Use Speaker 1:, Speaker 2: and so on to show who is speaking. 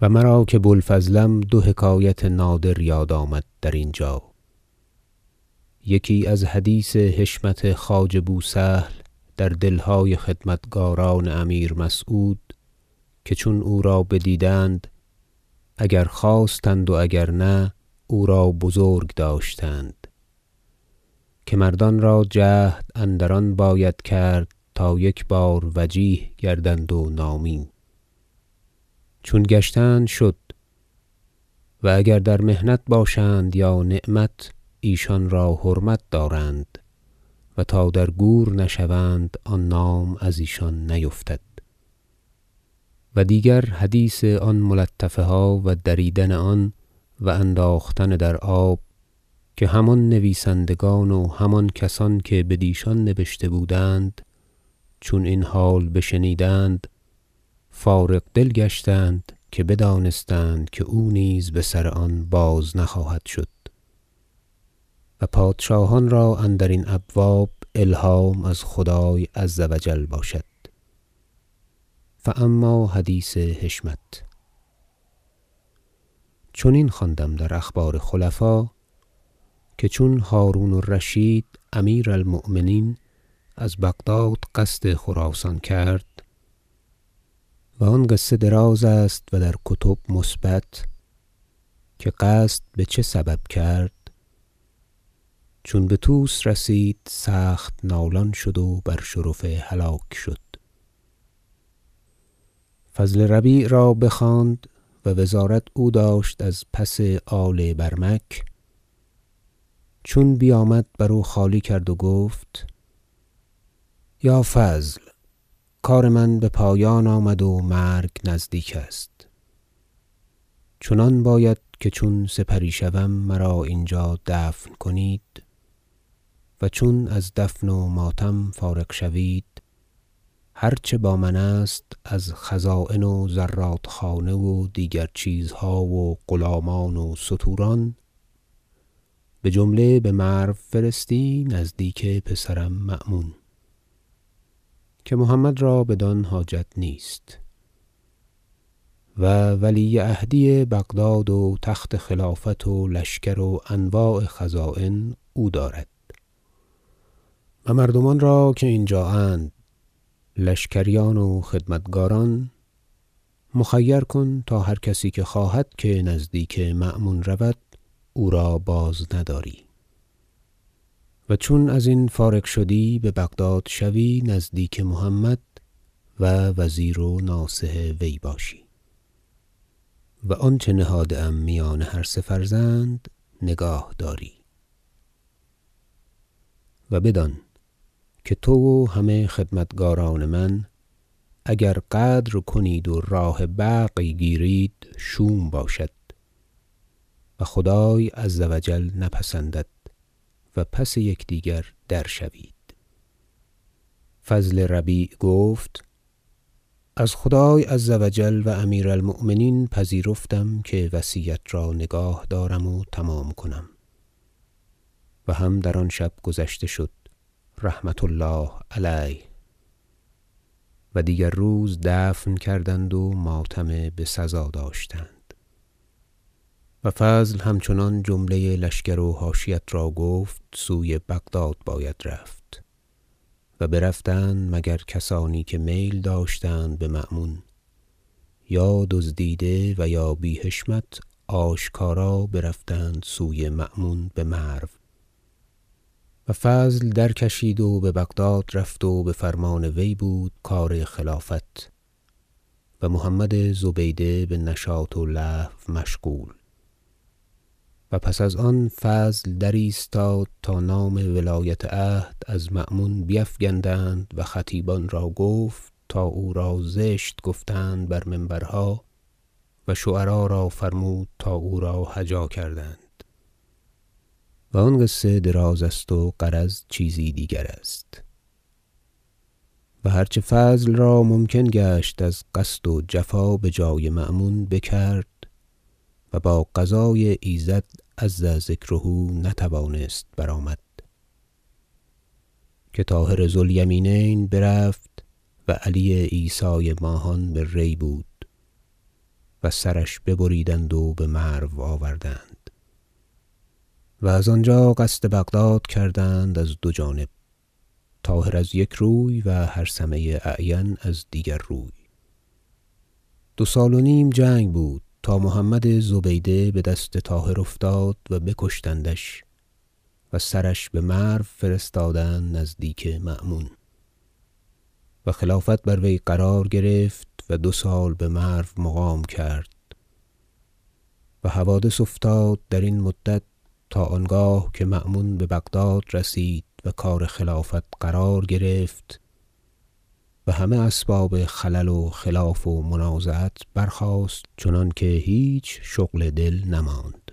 Speaker 1: و مرا که بو الفضلم دو حکایت نادر یاد آمد در اینجا. یکی از حدیث حشمت خواجه بو سهل در دلهای خدمتگاران امیر مسعود که چون او را بدیدند اگر خواستند و اگر نه او را بزرگ داشتند. که مردان را جهد اندر آن باید کرد تا یک بار وجیه گردند و نامی چون گشتند شد. و اگر در محنت باشند یا نعمت ایشان را حرمت دارند و تا در گور نشوند آن نام از ایشان نیفتد. و دیگر حدیث آن ملطفه ها و دریدن آن و انداختن در آب که همان نویسندگان و همان کسان که بدیشان نبشته بودند چون این حال بشنیدند فارغ دل گشتند که بدانستند که او نیز بسر آن باز نخواهد شد. و پادشاهان را اندرین ابواب الهام از خدای عز و جل باشد. فاما حدیث حشمت. چنین خواندم در اخبار خلفا که چون هرون الرشید امیر المؤمنین از بغداد قصد خراسان کرد- و آن قصه دراز است و در کتب مثبت که قصد بچه سبب کرد. چون به طوس رسید سخت نالان شد و بر شرفه هلاک شد. فضل ربیع را بخواند و وزارت او داشت از پس آل برمک. چون بیامد بر او خالی کرد و گفت یا فضل کار من به پایان آمد و مرگ نزدیک است. چنان باید که چون سپری شوم مرا اینجا دفن کنید و چون از دفن و ماتم فارغ شوید هر چه با من است از خزاین و زرادخانه و دیگر چیزها و غلامان و ستوران بجمله به مرو فرستی نزدیک پسرم مأمون. که محمد را بدان حاجت نیست. و ولی عهدی بغداد و تخت خلافت و لشکر و انواع خزاین او دارد. و مردمان را که اینجااند لشکریان و خدمتگاران مخیر کن تا هر کسی که خواهد که نزدیک مأمون رود او را بازنداری و چون ازین فارغ شدی به بغداد شوی نزدیک محمد و وزیر و ناصح وی باشی. و آنچه نهاده ام میان هر سه فرزند نگاه داری. و بدان که تو و همه خدمتگاران من اگر غدر کنید و راه بغی گیرید شوم باشد و خدای عز و جل نپسندد. و پس یکدیگر درشوید فضل ربیع گفت از خدای عز و جل و امیر المؤمنین پذیرفتم که وصیت را نگاه دارم و تمام کنم. و هم در آن شب گذشته شد رحمة الله علیه. و دیگر روز دفن کردند و ماتم بسزا داشتند. و فضل همچنان جمله لشکر و حاشیت را گفت سوی بغداد باید رفت. و برفتند مگر کسانی که میل داشتند به مأمون. یا دزدیده و یا بی حشمت آشکارا برفتند سوی مأمون به مرو. و فضل درکشید و به بغداد رفت و بفرمان وی بود کار خلافت. و محمد زبیده بنشاط و لهو مشغول. و پس از آن فضل درایستاد تا نام ولایت عهد از مأمون بیفگندند و خطیبان را گفت تا او را زشت گفتند بر منبرها و شعرا را فرمود تا او را هجا کردند. و آن قصه دراز است و غرض چیزی دیگر است. و هر چه فضل را ممکن گشت از قصد و جفا بجای مأمون بکرد و با قضای ایزد عز ذکره نتوانست برآمد. که طاهر ذو برفت و علی عیسی ماهان به ری بود و سرش ببریدند و بمرو آوردند و از آنجا قصد بغداد کردند از دو جانب طاهر از یک روی و هرثمه اعین از دیگر روی. دو سال و نیم جنگ بود تا محمد زبیده بدست طاهر افتاد و بکشتندش و سرش بمرو فرستادند نزدیک مأمون. و خلافت بر وی قرار گرفت و دو سال بمرو مقام کرد. و حوادث افتاد درین مدت تا آنگاه که مأمون ببغداد رسید و کار خلافت قرار گرفت و همه اسباب خلل و خلاف و منازعت برخاست چنانکه هیچ شغل دل نماند.